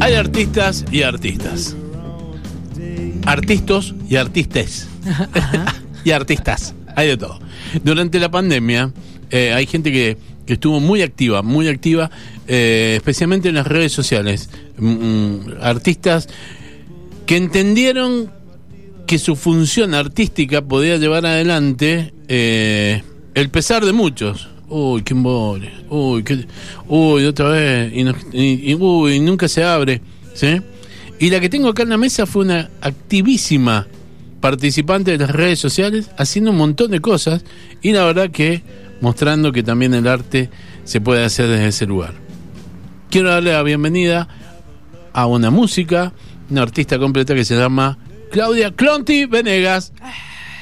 Hay artistas y artistas. Artistas y artistas. y artistas. Hay de todo. Durante la pandemia eh, hay gente que, que estuvo muy activa, muy activa, eh, especialmente en las redes sociales. Mm, mm, artistas que entendieron que su función artística podía llevar adelante eh, el pesar de muchos. Uy, qué embole. Uy, qué, uy, otra vez. Y, no- y- nunca se abre. ¿sí? Y la que tengo acá en la mesa fue una activísima participante de las redes sociales, haciendo un montón de cosas. Y la verdad que mostrando que también el arte se puede hacer desde ese lugar. Quiero darle la bienvenida a una música, una artista completa que se llama Claudia Clonti Venegas.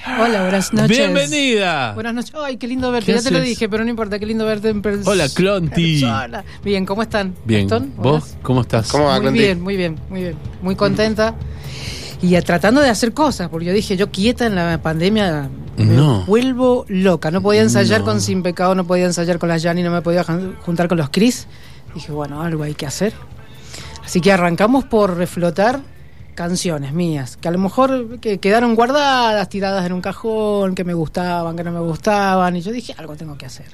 Hola, buenas noches. Bienvenida. Buenas noches. Ay, qué lindo verte. ¿Qué Ya te lo haces? dije, pero no importa, qué lindo verte en persona. Hola, Clonti. Bien, ¿cómo están? Bien. ¿Vos cómo estás? ¿Cómo va, Muy Clonti? bien, muy bien, muy bien. Muy contenta. Y a- tratando de hacer cosas, porque yo dije, yo quieta en la pandemia me No. vuelvo loca. No podía ensayar No. con Sin Pecado, no podía ensayar con las Yanni, no me podía juntar con los Chris. Dije, bueno, algo hay que hacer. Así que arrancamos por reflotar canciones mías, que a lo mejor que quedaron guardadas, tiradas en un cajón, que me gustaban, que no me gustaban, y yo dije, algo tengo que hacer.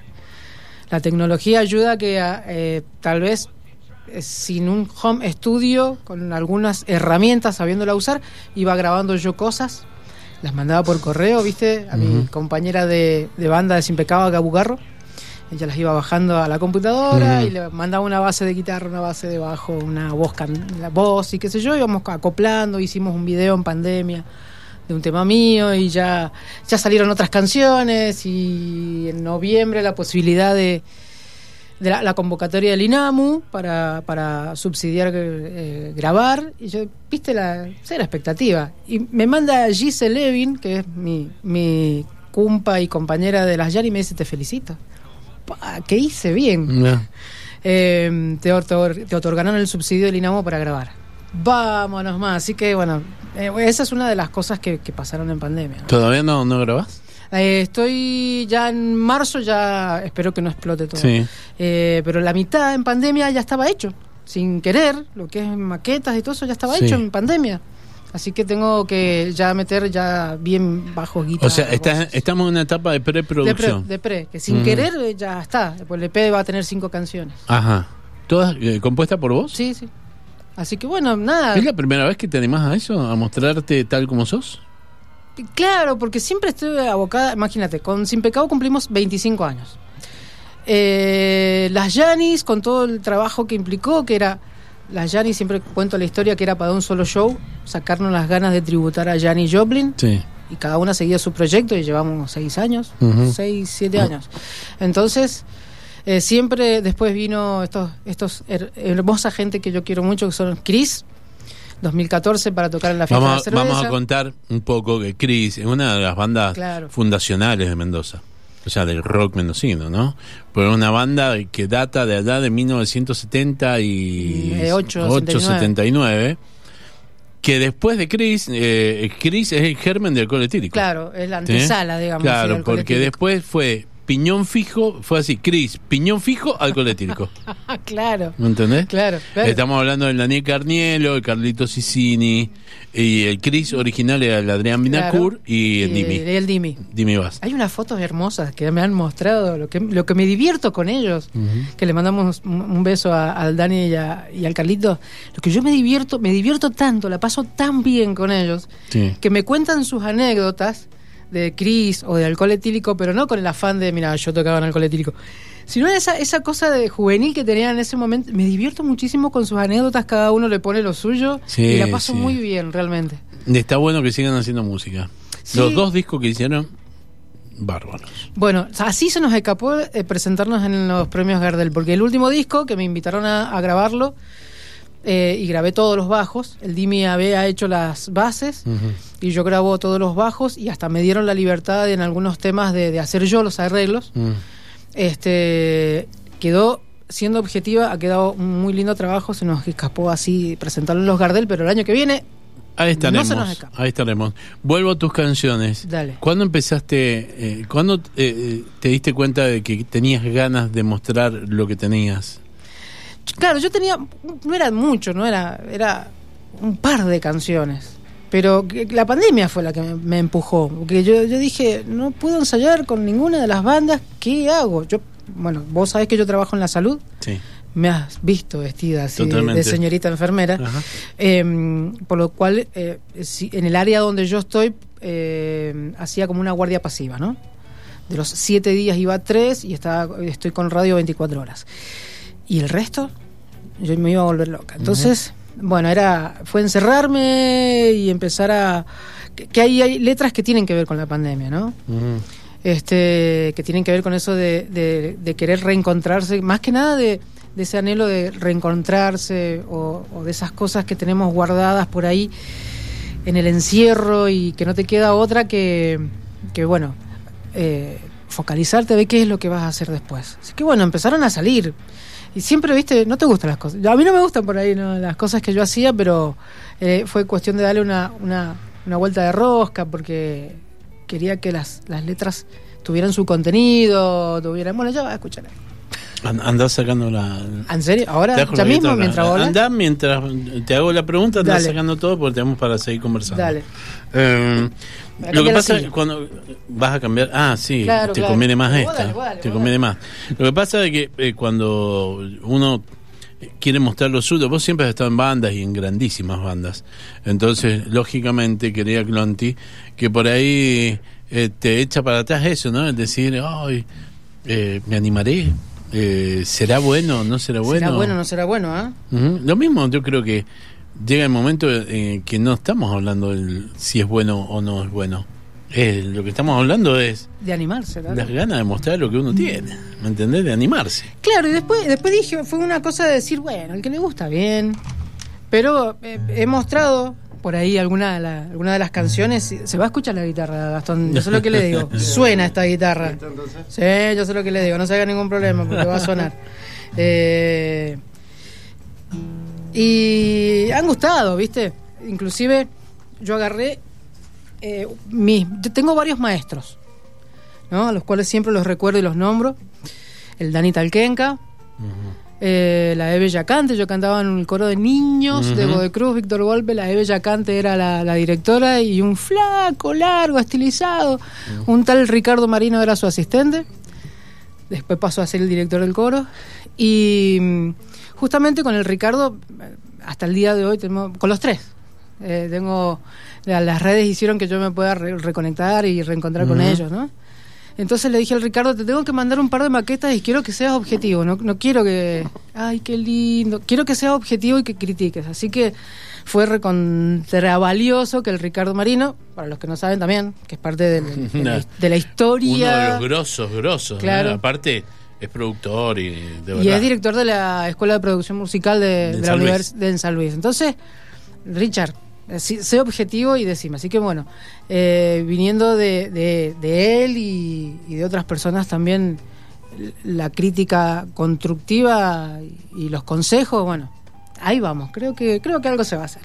La tecnología ayuda que a, eh, tal vez eh, sin un home studio, con algunas herramientas, sabiéndola usar, iba grabando yo cosas, las mandaba por correo, ¿viste? A mi compañera de, de banda de Sin Pecado, Gabu Garro. Ella las iba bajando a la computadora y le mandaba una base de guitarra, una base de bajo, una voz, can- la voz y qué sé yo. Íbamos acoplando, hicimos un video en pandemia de un tema mío y ya, ya salieron otras canciones y en noviembre la posibilidad de, de la, la convocatoria del INAMU para, para subsidiar eh, grabar. Y yo, viste, la, sé la expectativa. Y me manda Gise Levin, que es mi, mi cumpa y compañera de las Yari, y me dice, te felicito. Pa, ¿Qué hice bien? No. Eh, te, otor- te otorgaron el subsidio del INAMU para grabar. Vámonos más. Así que, bueno, eh, esa es una de las cosas que, que pasaron en pandemia. ¿no? ¿Todavía no, no grabás? Eh, estoy ya en marzo, ya espero que no explote todo. Sí. Eh, pero la mitad en pandemia ya estaba hecho, sin querer, lo que es maquetas y todo eso ya estaba Sí. hecho en pandemia. Así que tengo que ya meter ya bien bajo guitarra. O sea, estamos en una etapa de de pre, preproducción. de pre, que sin Ujú. querer eh, ya está. Después el EP va a tener cinco canciones. Ajá. ¿Todas eh, compuestas por vos? Sí, sí. Así que bueno, nada. ¿Es la primera vez que te animás a eso? ¿A mostrarte tal como sos? Claro, porque siempre estuve abocada, imagínate, con Sin Pecado cumplimos 25 años. Eh, las Yanis, con todo el trabajo que implicó, que era, las Yanis, siempre cuento la historia, que era para un solo show, sacarnos las ganas de tributar a Janis Joplin, Sí. y cada una seguía su proyecto, y llevamos seis años, seis, siete años. Entonces, eh, siempre después vino estos, estos her- hermosa gente que yo quiero mucho, que son Chris, 2014 para tocar en la fiesta Vamos, de la cerveza. vamos a contar un poco que Chris es una de las bandas Claro. fundacionales de Mendoza. O sea, del rock mendocino, ¿no? Pero una banda que data de allá de 1970 y Eh, ocho, 8, 79. 79, que después de Chris, eh, Chris es el germen del alcohol etílico. Claro, es la ¿Sí? antesala, digamos. Claro, porque después fue piñón fijo, fue así, Chris, piñón fijo, alcohol etílico. Claro, ¿Me entendés? claro. claro. Estamos hablando del Daniel Carnielo, el Carlito Sicini, y el Chris original era el Adrián Binacur Claro. y el Dimi. el Dimi. Dimi Vaz. Hay unas fotos hermosas que me han mostrado, lo que, lo que me divierto con ellos, que le mandamos un, un beso a- al Dani y, a- y al Carlito. Lo que yo me divierto, me divierto tanto, la paso tan bien con ellos, Sí. que me cuentan sus anécdotas de Cris o de alcohol etílico, pero no con el afán de, mira, yo tocaba en alcohol etílico, sino esa, esa cosa de juvenil que tenían en ese momento. Me divierto muchísimo con sus anécdotas, cada uno le pone lo suyo Sí, y la paso sí. muy bien, realmente. Está bueno que sigan haciendo música. Sí. Los dos discos que hicieron, bárbaros. Bueno, así se nos escapó eh, presentarnos en los premios Gardel, porque el último disco que me invitaron a, a grabarlo eh, y grabé todos los bajos, el Dimi había hecho las bases y yo grabo todos los bajos y hasta me dieron la libertad en algunos temas de, de hacer yo los arreglos. Este quedó siendo objetiva, ha quedado un muy lindo trabajo, se nos escapó así presentarlo en los Gardel, pero el año que viene Ahí estaremos. No ahí estaremos. Vuelvo a tus canciones. Dale. ¿Cuándo empezaste, eh, cuándo eh, eh, te diste cuenta de que tenías ganas de mostrar lo que tenías? Claro, yo tenía, no era mucho, no era, era un par de canciones. Pero la pandemia fue la que me, empujó. Porque yo, yo dije, no puedo ensayar con ninguna de las bandas, ¿qué hago? Yo, bueno, vos sabés que yo trabajo en la salud. Sí. Me has visto vestida así de, señorita enfermera. Em, por lo cual, eh, en el área donde yo estoy, eh, hacía como una guardia pasiva, ¿no? De los siete días iba tres y estaba, estoy con radio 24 horas. Y el resto, yo me iba a volver loca. Entonces, bueno, era fue encerrarme y empezar a... Que, hay, letras que tienen que ver con la pandemia, ¿no? este Que tienen que ver con eso de, de, querer reencontrarse, más que nada de, ese anhelo de reencontrarse o, de esas cosas que tenemos guardadas por ahí en el encierro y que no te queda otra que, que bueno, eh, focalizarte, ve qué es lo que vas a hacer después. Así que bueno, empezaron a salir y siempre, viste, no te gustan las cosas. A mí no me gustan por ahí ¿no? las cosas que yo hacía, pero eh, fue cuestión de darle una, una, una, vuelta de rosca porque quería que las, las letras tuvieran su contenido, tuvieran... Bueno, ya va a escuchar. Andás sacando la. ¿En serio? ¿Ahora? ¿Ya mismo? Mientras Andá mientras te hago la pregunta, andás sacando todo porque tenemos para seguir conversando. Dale. Eh, lo que pasa es que cuando vas a cambiar. Ah, sí, te conviene más esta. te conviene más. Lo que pasa es que eh, cuando uno quiere mostrar lo suyo, vos siempre has estado en bandas y en grandísimas bandas. Entonces, lógicamente, quería Clonti que por ahí eh, te echa para atrás eso, ¿no? Es decir, ay, me animaré eh, ¿Será bueno o no será bueno? ¿Será bueno o no será bueno? ¿ah? Lo mismo, yo creo que llega el momento en que no estamos hablando de si es bueno o no es bueno. lo que estamos hablando es... De animarse, Las ganas de mostrar lo que uno tiene, ¿me entendés? De animarse. Claro, y después, después dije, fue una cosa de decir, bueno, el que le gusta bien, pero eh, he mostrado por ahí alguna de, alguna de las canciones, se va a escuchar la guitarra, Gastón. Yo sé lo que le digo. Suena esta guitarra. Sí, yo sé lo que le digo. No se haga ningún problema porque va a sonar. Eh, y han gustado, ¿viste? Inclusive yo agarré eh, yo tengo varios maestros, ¿no? A los cuales siempre los recuerdo y los nombro. El Dani Talquenca, eh, la Eve Yacante, yo cantaba en el coro de niños de Bode Cruz, Víctor Golpe, la Eve Yacante era la, directora y un flaco, largo, estilizado, un tal Ricardo Marino era su asistente, después pasó a ser el director del coro y mm, justamente con el Ricardo, hasta el día de hoy, tenemos, con los tres, eh, tengo, las redes hicieron que yo me pueda reconectar y reencontrar con ellos, ¿no? Entonces le dije al Ricardo, te tengo que mandar un par de maquetas y quiero que seas objetivo, no, no quiero que, ay, qué lindo, quiero que seas objetivo y que critiques. Así que fue recontra valioso que el Ricardo Marino, para los que no saben también, que es parte de, la, historia. Uno de los grosos, grosos. Claro. Aparte es productor y Y es director de la Escuela de Producción Musical de, la de San Luis. Entonces, Richard, sé objetivo y decime. Así que bueno, eh, viniendo de, de, él y, de otras personas también, la crítica constructiva y los consejos, bueno, ahí vamos. Creo que, creo que algo se va a hacer.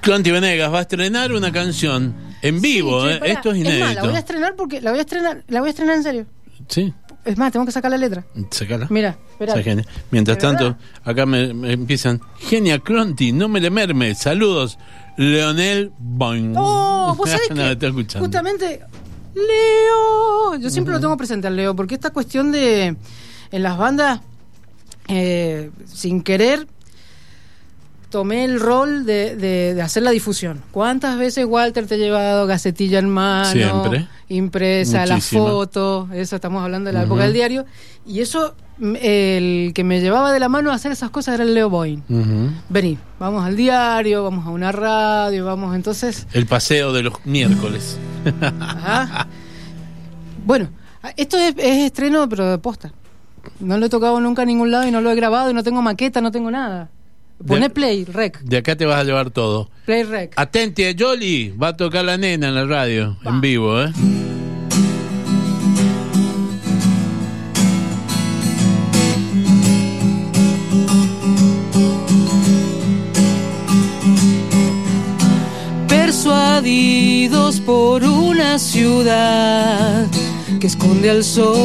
Clanti Venegas va a estrenar una canción en vivo, eh. esto es inédito. la voy a estrenar porque la voy a estrenar, la voy a estrenar en serio. Sí. Es más, tengo que sacar la letra. Sacala. Mira, espera. Mientras tanto, acá me, empiezan. Genia Cronti, no me le merme. Saludos. Leonel Boing. Oh, vos sabés que justamente Leo, yo siempre lo tengo presente al Leo, porque esta cuestión de en las bandas, eh, sin querer, tomé el rol de, de, hacer la difusión. ¿Cuántas veces Walter te ha llevado gacetilla en mano? Siempre. Impresa, la foto, eso estamos hablando de la época del diario. Y eso, el que me llevaba de la mano a hacer esas cosas era el Leo Boyne. Vení, vamos al diario, vamos a una radio, vamos entonces... El paseo de los miércoles. Bueno, esto es, es estreno, pero de posta. No lo he tocado nunca en ningún lado y no lo he grabado y no tengo maqueta, no tengo nada. Pone play, rec. De acá te vas a llevar todo. Play, rec. Atente, Jolly. Va a tocar la nena en la radio, en vivo, ¿eh? Persuadidos por una ciudad que esconde al sol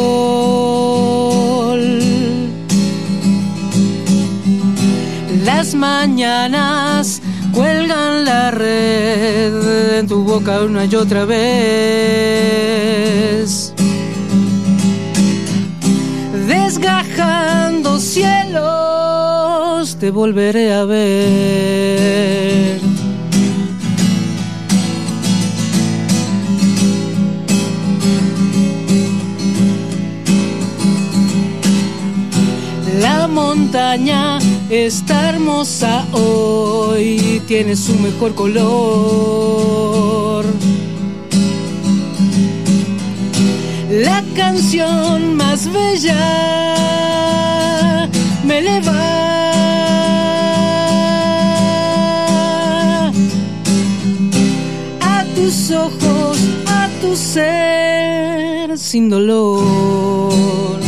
mañanas cuelgan la red en tu boca una y otra vez. Desgajando cielos, te volveré a ver. La montaña está hermosa hoy, tiene su mejor color. La canción más bella me eleva. A tus ojos, a tu ser sin dolor.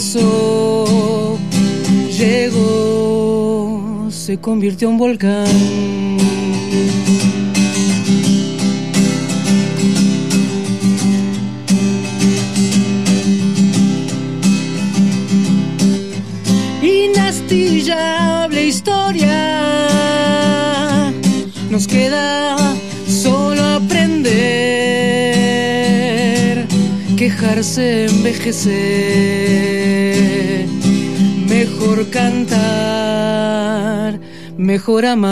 Beso llegó, se convirtió en volcán. inastillable historia. Nos queda quejarse, envejecer, mejor cantar, mejor amar,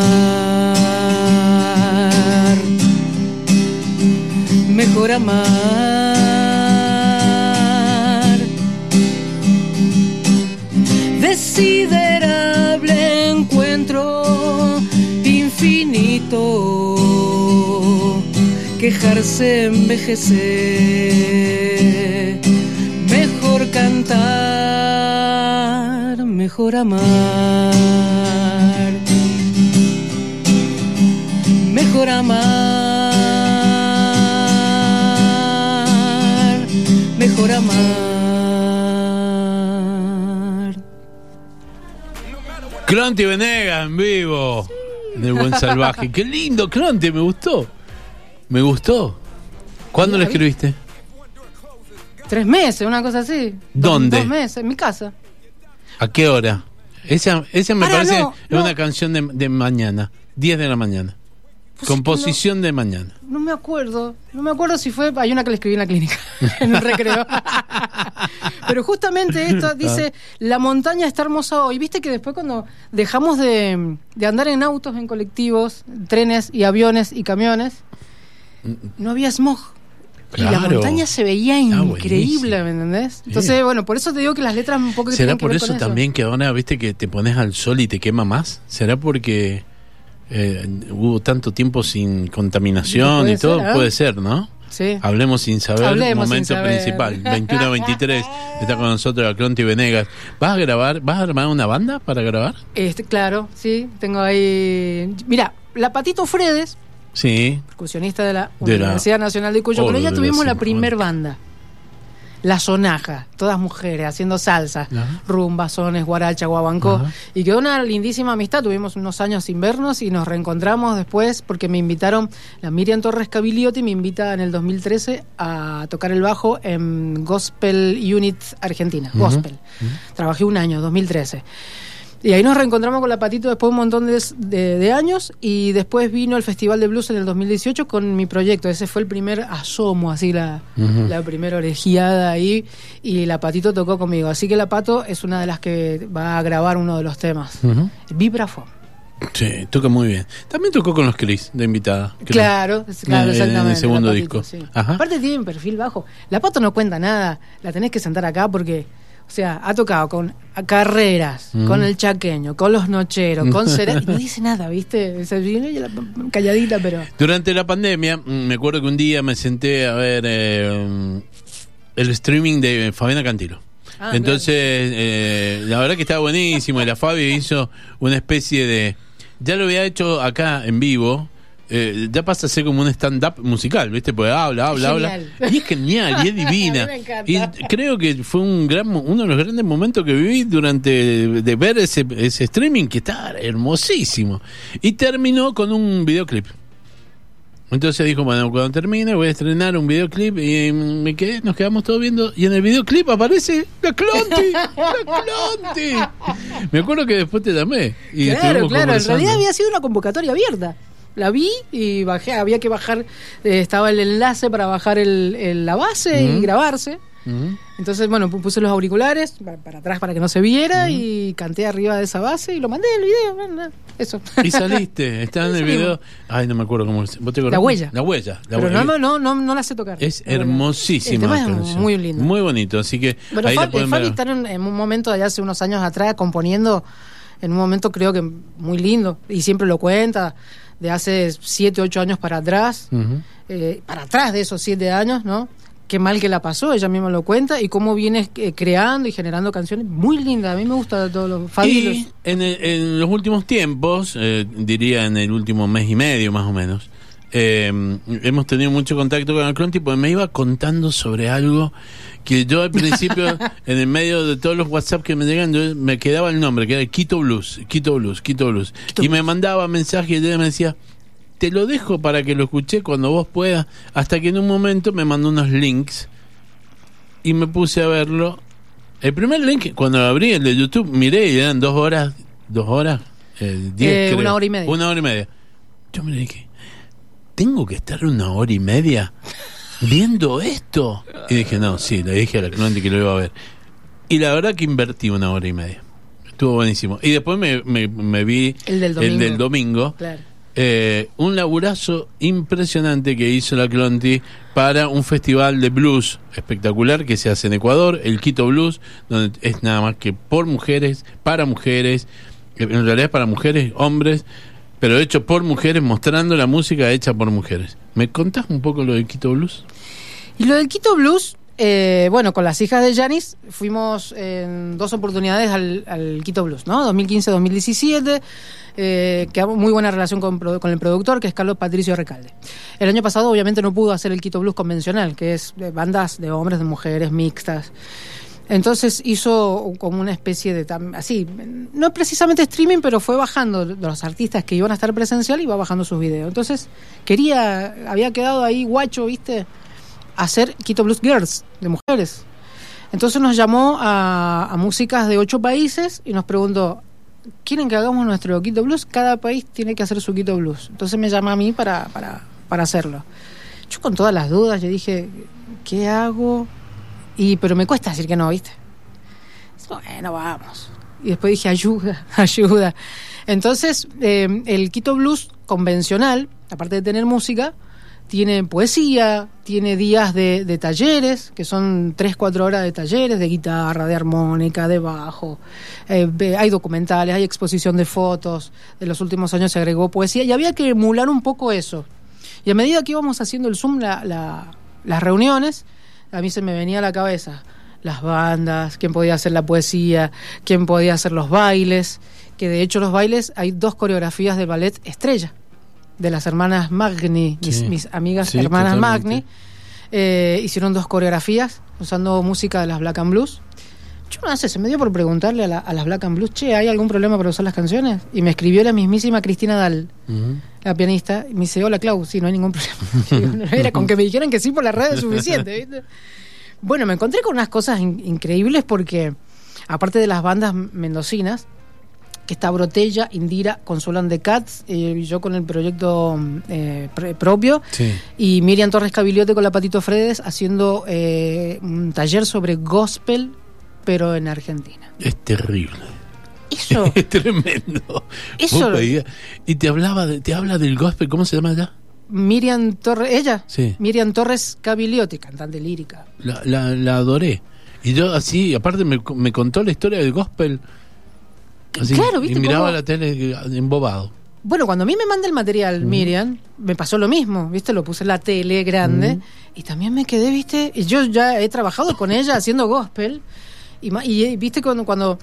mejor amar. Desiderable encuentro infinito, quejarse, envejecer, mejor cantar, mejor amar, mejor amar, mejor amar. Clonti Venegas en vivo. En el buen salvaje. Qué lindo, Clonti, me gustó. Me gustó. ¿Cuándo lo escribiste? Tres meses, una cosa así. ¿Dónde? Dos, dos meses, en mi casa. ¿A qué hora? Esa, esa me Ahora parece no, es no. una canción de, de mañana. 10 de la mañana. Pues Composición de mañana. No me acuerdo. No me acuerdo si fue. Hay una que le escribí en la clínica, en el recreo. Pero justamente Ah. esto dice: La montaña está hermosa hoy. Viste que después, cuando dejamos de, de andar en autos, en colectivos, trenes y aviones y camiones, no había smog. Y la montaña se veía Ah, increíble, buenísimo. ¿me entendés? Entonces, bueno, por eso te digo que las letras un poco ¿Será que por eso también que ahora, viste, que te pones al sol y te quema más? ¿Será porque eh, hubo tanto tiempo sin contaminación y todo? ser, ¿eh? Puede ser, ¿no? Sí. Hablemos sin saber, Hablemos sin momento saber. principal, 21 a 23, está con nosotros la Clonti Venegas. ¿Vas a grabar, vas a armar una banda para grabar? Este, claro, sí. Tengo ahí. Mira, la Patito Fredes, Sí, percusionista de la De la- Universidad Nacional de Cuyo, Oh, con ella tuvimos la la primer banda. La Sonaja, todas mujeres haciendo salsa, Ajá. rumba, sones, guaracha, guabancó. Ajá. Y quedó una lindísima amistad. Tuvimos unos años sin vernos y nos reencontramos después porque me invitaron, la Miriam Torres Cabiliotti me invita en el 2013 a tocar el bajo en Gospel Unit Argentina. Gospel. Trabajé un año, 2013. Y ahí nos reencontramos con la Patito después de un montón de, de- de años y después vino el Festival de Blues en el 2018 con mi proyecto. Ese fue el primer asomo, así la, la primera orejeada ahí y la Patito tocó conmigo. Así que la Pato es una de las que va a grabar uno de los temas. Ujú. Vibrafón. sí, toca muy bien. También tocó con los Cris de invitada. Claro, claro, En- en el exactamente. segundo Patito, disco. sí. Ajá. Aparte tiene un perfil bajo. La Pato no cuenta nada, la tenés que sentar acá porque, o sea, ha tocado con carreras, Mm. con el chaqueño, con los nocheros, con Cerati, y no dice nada, ¿viste? Se viene calladita, pero... Durante la pandemia, mm, me acuerdo que un día me senté a ver eh, el streaming de Fabiana Cantilo. Ah, Entonces, eh, la verdad que estaba buenísimo. Y la Fabi hizo una especie de. Ya lo había hecho acá en vivo, eh, ya pasa a ser como un stand-up musical, ¿viste? Pues habla, habla, habla. Y es genial, y es divina. me encanta. y creo que fue un gran, uno de los grandes momentos que viví durante de ver ese, ese streaming que está hermosísimo. Y terminó con un videoclip. Entonces dijo, bueno, cuando termine voy a estrenar un videoclip y mm, me quedé, nos quedamos todos viendo y en el videoclip aparece la Clonti, la Clonti. Me acuerdo que después te llamé y claro, claro. En realidad había sido una convocatoria abierta. La vi y bajé, había que bajar, eh, estaba el enlace para bajar el, el- la base y grabarse. Entonces, bueno, pu- puse los auriculares para, para atrás para que no se viera y canté arriba de esa base y lo mandé el video. Eso. Y saliste, está en el video. Ay, no me acuerdo cómo es. ¿Vos te acordás? La huella. La huella. la Pero no, no, no, no la sé tocar. Es hermosísima. El tema la es muy lindo. Muy bonito, así que Pero ahí la Fabi, está en, en un momento de hace unos años atrás componiendo, en un momento creo que muy lindo, y siempre lo cuenta, de hace 7, 8 años para atrás, eh, para atrás de esos 7 años, ¿no? Qué mal que la pasó, ella misma lo cuenta, y cómo viene eh, creando y generando canciones muy lindas. A mí me gusta todo lo Fabi. Y en, el- en los últimos tiempos, eh, diría en el último mes y medio más o menos, eh, hemos tenido mucho contacto con el Cronti porque me iba contando sobre algo que yo al principio, en el medio de todos los WhatsApp que me llegan, yo me quedaba el nombre, que era Quito Blues, Quito Blues, Quito Blues. Quito y me mandaba mensajes y ella me decía, te lo dejo para que lo escuché cuando vos puedas, hasta que en un momento me mandó unos links y me puse a verlo. El primer link, cuando lo abrí, el de YouTube, miré y eran dos horas, dos horas, eh, diez, Eh, una hora y media. Una hora y media. Yo me dije, ¿tengo que estar una hora y media viendo esto? Y dije, no, sí, le dije a la cliente que lo iba a ver. Y la verdad que invertí una hora y media. Estuvo buenísimo. Y después me, me, me vi El del domingo. del domingo. Claro. Eh, un laburazo impresionante que hizo la Clonti para un festival de blues espectacular que se hace en Ecuador, el Quito Blues, donde es nada más que por mujeres, para mujeres, en realidad para mujeres, hombres, pero hecho por mujeres, mostrando la música hecha por mujeres. ¿Me contás un poco lo del Quito Blues? Y lo del Quito Blues, eh, bueno, con las hijas de Janis fuimos en dos oportunidades al, al Quito Blues, ¿no? 2015-2017. Eh, que muy buena relación con, el productor, que es Carlos Patricio Recalde. El año pasado, obviamente, no pudo hacer el Quito Blues convencional, que es de bandas de hombres, de mujeres, mixtas. Entonces hizo como una especie de así, no precisamente streaming, pero fue bajando los artistas que iban a estar presencial y va bajando sus videos. Entonces quería, había quedado ahí guacho, ¿viste? Hacer Quito Blues Girls de mujeres. Entonces nos llamó a, a músicas de ocho países y nos preguntó, ¿quieren que hagamos nuestro Quito Blues? Cada país tiene que hacer su Quito Blues. Entonces me llama a mí para, para, para hacerlo. Yo con todas las dudas, yo dije, ¿qué hago? Y, pero me cuesta decir que no, ¿viste? Bueno, vamos. Y después dije, ayuda, ayuda. Entonces, eh, el Quito Blues convencional, aparte de tener música, tiene poesía, tiene días de, de talleres, que son 3, 4 horas de talleres, de guitarra, de armónica, de bajo. Eh, hay documentales, hay exposición de fotos. De los últimos años se agregó poesía y había que emular un poco eso. Y a medida que íbamos haciendo el Zoom, la- la- las reuniones, a mí se me venía a la cabeza las bandas, quién podía hacer la poesía, quién podía hacer los bailes, que de hecho los bailes hay dos coreografías de ballet estrella, de las hermanas Magni, mis, amigas Sí, hermanas totalmente. Magni, eh, hicieron dos coreografías usando música de las Black and Blues. Yo no sé, se me dio por preguntarle a, la- a las Black and Blues, che, ¿hay algún problema para usar las canciones? Y me escribió la mismísima Cristina Dal, la pianista, y me dice, hola Clau, sí, no hay ningún problema. Digo, Era con que me dijeran que sí por la red es suficiente, ¿viste? Bueno, me encontré con unas cosas in- increíbles porque, aparte de las bandas mendocinas, que está Brotella, Indira, Consolan de Cats, eh, yo con el proyecto eh, pre- propio, Sí. y Miriam Torres Cabiliote con la Patito Fredes haciendo eh, un taller sobre gospel, pero en Argentina. Es terrible. Eso, Es tremendo. Eso- y te hablaba de- te habla del gospel, ¿cómo se llama ya? Miriam Torres, ella, Sí. Miriam Torres Cabiliote, cantante lírica. La, la, la adoré. Y yo así, aparte me, me contó la historia del gospel. Así, Claro, ¿viste Y miraba cómo- la tele embobado. Bueno, cuando a mí me manda el material, Miriam, me pasó lo mismo, ¿viste? Lo puse en la tele grande y también me quedé, ¿viste? Y yo ya he trabajado con ella haciendo gospel y, y, eh, ¿viste? Cuando, cuando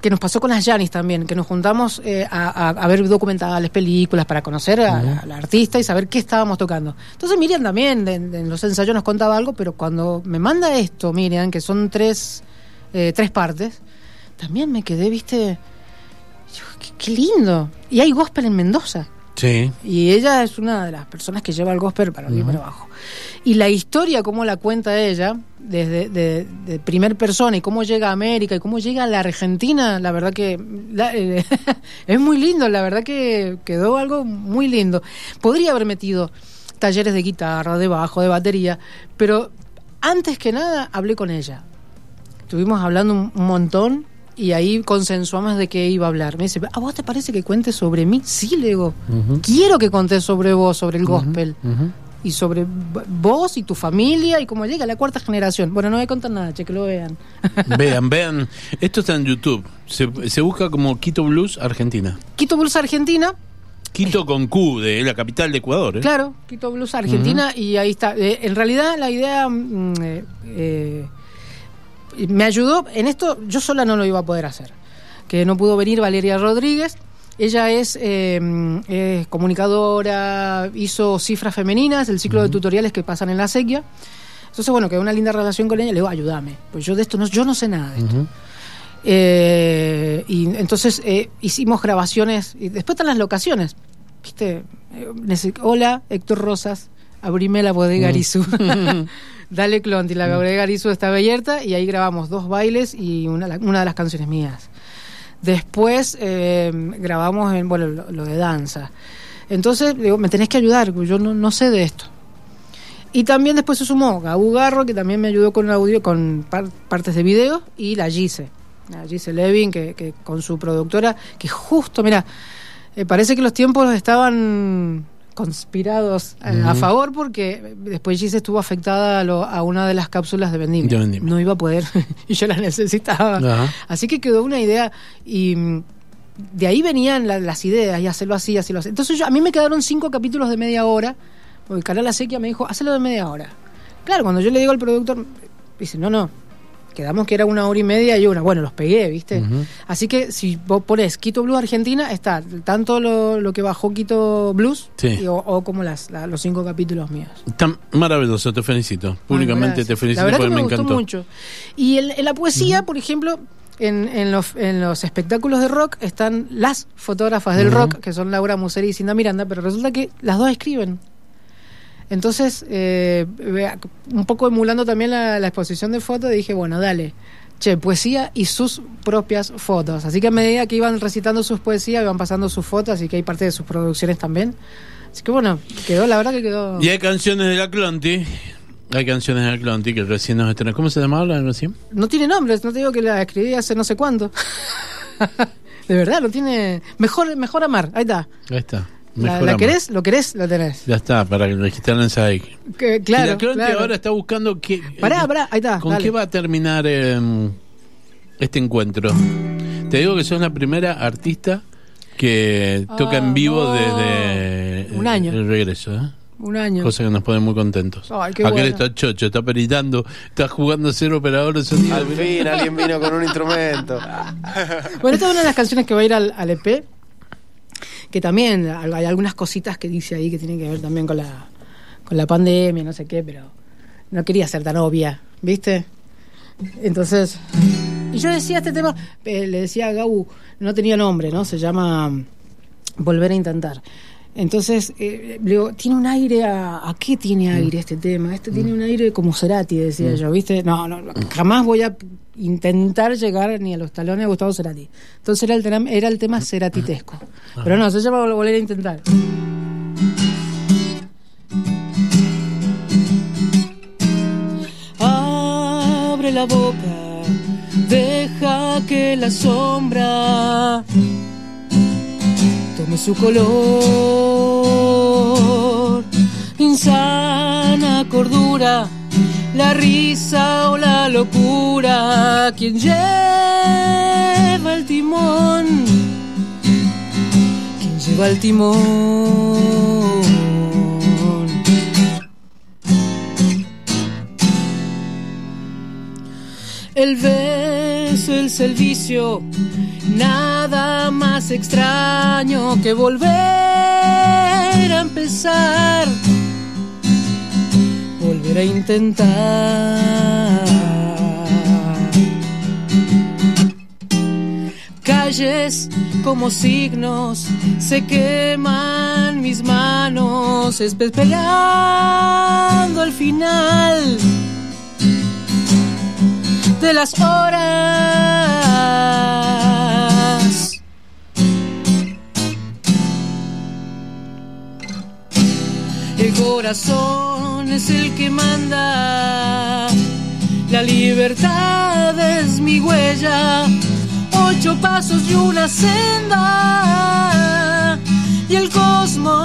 que nos pasó con las Janis también, que nos juntamos eh, a, a, ver documentales, películas, para conocer a, la artista y saber qué estábamos tocando. Entonces Miriam también en los ensayos nos contaba algo, pero cuando me manda esto, Miriam, que son tres, eh, tres partes, también me quedé, viste, qué, qué lindo. Y hay gospel en Mendoza. Sí. Y ella es una de las personas que lleva el gospel para arriba y para abajo. Y la historia, como la cuenta ella, desde de, primer persona, y cómo llega a América, y cómo llega a la Argentina, la verdad que eh, es muy lindo, la verdad que quedó algo muy lindo. Podría haber metido talleres de guitarra, de bajo, de batería, pero antes que nada hablé con ella. Estuvimos hablando un montón y ahí consensuamos de qué iba a hablar. Me dice, ¿a vos te parece que cuente sobre mí? Sí, le digo, quiero que contes sobre vos, sobre el gospel. Y sobre vos y tu familia y cómo llega la cuarta generación. Bueno, no voy a contar nada, che, que lo vean. vean, vean. Esto está en YouTube. Se, se busca como Quito Blues Argentina. Quito Blues Argentina. Quito con Q, de la capital de Ecuador. ¿eh? Claro, Quito Blues Argentina. Y ahí está. Eh, en realidad, la idea. Mm, eh, me ayudó, en esto yo sola no lo iba a poder hacer, que no pudo venir Valeria Rodríguez, ella es, eh, comunicadora, hizo cifras femeninas, el ciclo de tutoriales que pasan en la sequía. Entonces, bueno, que una linda relación con ella, le digo, ayúdame, pues yo de esto no, yo no sé nada de esto. Eh, y entonces eh, hicimos grabaciones, y después están las locaciones. ¿Viste? Hola, Héctor Rosas, abrime la bodega Arizú. Dale Clonti, la mm. bodega estaba abierta y ahí grabamos dos bailes y una, una de las canciones mías. Después eh, grabamos en, bueno, lo, de danza. Entonces, digo, me tenés que ayudar, yo no, sé de esto. Y también después se sumó Gabu Garro, que también me ayudó con audio, con partes de video, y la Gise, la Gise Levin, que, con su productora, que justo, mira, eh, parece que los tiempos estaban conspirados a, favor porque después Gise estuvo afectada a, una de las cápsulas de vendimia. No iba a poder y yo la necesitaba. Así que quedó una idea y mm, de ahí venían las ideas y hacerlo así, hacerlo así. Entonces yo, a mí me quedaron cinco capítulos de media hora porque Canal Sequia me dijo, hazlo de media hora. Claro, cuando yo le digo al productor, dice, no, no, quedamos que era una hora y media y una. Bueno, los pegué, ¿viste? Así que si vos pones Quito Blues Argentina, está tanto lo, que bajó Quito Blues o, como las, los cinco capítulos míos. Está maravilloso, te felicito. Públicamente te felicito la porque me, gustó mucho. Y en, la poesía, por ejemplo, en, en, los, en, los, espectáculos de rock están las fotógrafas del rock, que son Laura Museri y Cinda Miranda, pero resulta que las dos escriben. Entonces, eh, un poco emulando también la, exposición de fotos, dije, bueno, dale, che, poesía y sus propias fotos. Así que a medida que iban recitando sus poesías, iban pasando sus fotos, así que hay parte de sus producciones también. Así que bueno, quedó, la verdad que quedó... Y hay canciones de la Clonti. Hay canciones de la Clonti que recién nos estrenan. ¿Cómo se llamaba la recién? No tiene nombres, no te digo que la escribí hace no sé cuándo. de verdad, no tiene... Mejor, mejor amar, ahí está. Ahí está. La, querés? ¿Lo querés? Lo tenés. Ya está, para registrarse ahí. Que, claro. Y la ahora está buscando qué. Pará, pará, ahí está. ¿Con qué va a terminar em, este encuentro? Te digo que sos la primera artista que toca en vivo ah, desde Un año. el regreso. ¿eh? Un año. Cosa que nos pone muy contentos. Ay, qué Aquel está chocho, está peritando, está jugando a ser operador de sonido. Al fin alguien vino con un instrumento. bueno, esta es una de las canciones que va a ir al, al EP que también hay algunas cositas que dice ahí que tienen que ver también con la, con la pandemia, no sé qué, pero no quería ser tan obvia, ¿viste? Entonces, y yo decía este tema, eh, le decía a Gau, no tenía nombre, ¿no? Se llama Volver a Intentar. Entonces, eh, digo, tiene un aire a, qué tiene aire este tema? Este tiene un aire como Cerati, decía yo, ¿viste? No, no, jamás voy a intentar llegar ni a los talones de Gustavo Cerati. Entonces era el, tema, era el tema ceratitesco. Pero no, se llama volver a intentar. Abre la boca, deja que la sombra su color. Insana cordura la risa o la locura, quien lleva el timón, quien lleva el timón. El es el servicio, nada más extraño que volver a empezar, volver a intentar. Calles como signos se queman mis manos, esperando el final de las horas. El corazón es el que manda, la libertad es mi huella, ocho pasos y una senda, y el cosmos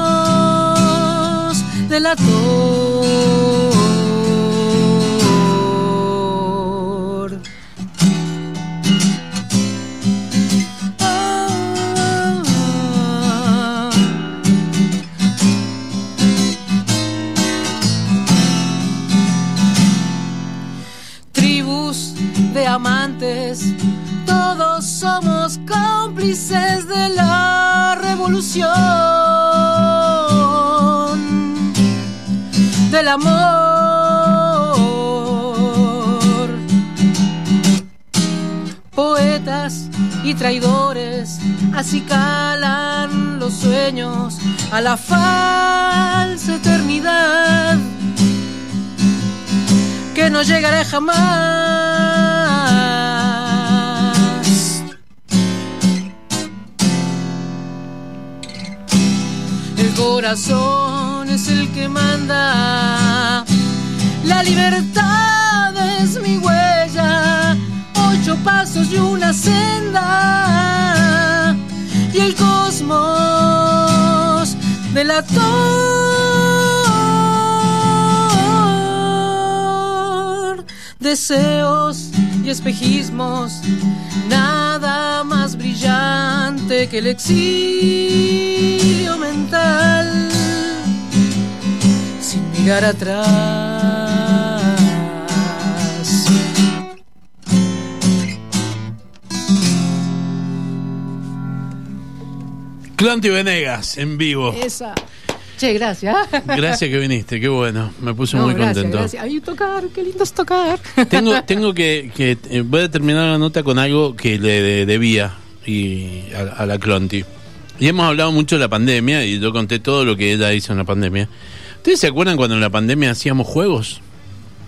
delató. amantes, somos cómplices de la revolución, del amor. Poetas y traidores así calan los sueños a la falsa eternidad que no llegaré jamás. Corazón es el que manda, la libertad es mi huella, ocho pasos y una senda, y el cosmos de la deseos y espejismos, nada más brillante que el exilio mirar atrás. Venegas en vivo. Esa. Che, gracias. Gracias que viniste, qué bueno. Me puse muy contento. Gracias. Ay, tocar, qué lindo es tocar. Tengo, tengo que, que eh, voy a terminar la nota con algo que le debía y a, la Clonti. Y hemos hablado mucho de la pandemia y yo conté todo lo que ella hizo en la pandemia. ¿Ustedes se acuerdan cuando en la pandemia hacíamos juegos?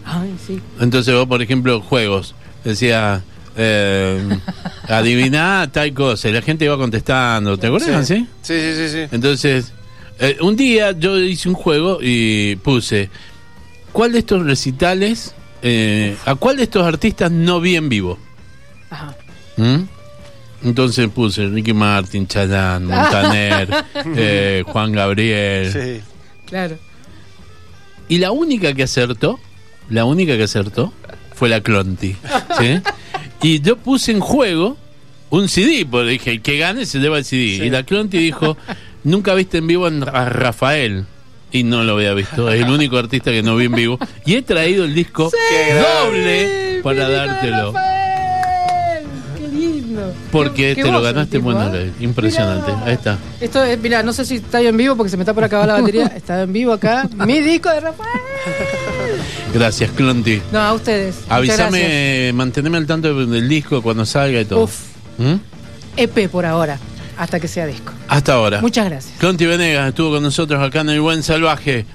Ay, sí. Entonces vos, por ejemplo, juegos. Decía, eh, adiviná tal cosa. Y la gente iba contestando. ¿Te acuerdas? Sí, sí, sí. sí, sí. Entonces eh, un día yo hice un juego y puse, ¿cuál de estos recitales, eh, a cuál de estos artistas no vi en vivo? Ajá. ¿Mm? Entonces puse Ricky Martin, Chayanne, Montaner, eh, Juan Gabriel. Sí. Claro. Y la única que acertó, la única que acertó, fue la Clonti. ¿sí? Y yo puse en juego un CD, porque dije, el que gane se lleva el CD. Y la Clonti dijo, Nunca viste en vivo a Rafael. Y no lo había visto. Es el único artista que no vi en vivo. Y he traído el disco doble para dártelo. Porque te lo ganaste, bueno, ¿eh? impresionante. Ahí está. Esto es, mira, no sé si está en vivo porque se me está por acabar la batería. Está en vivo acá. Mi disco de Rafael. Gracias, Clonti. No, a ustedes. Avísame, manteneme al tanto del disco cuando salga y todo. Uf. ¿Mm? EP por ahora hasta que sea disco. Hasta ahora. Muchas gracias. Conti Venegas estuvo con nosotros acá en El Buen Salvaje.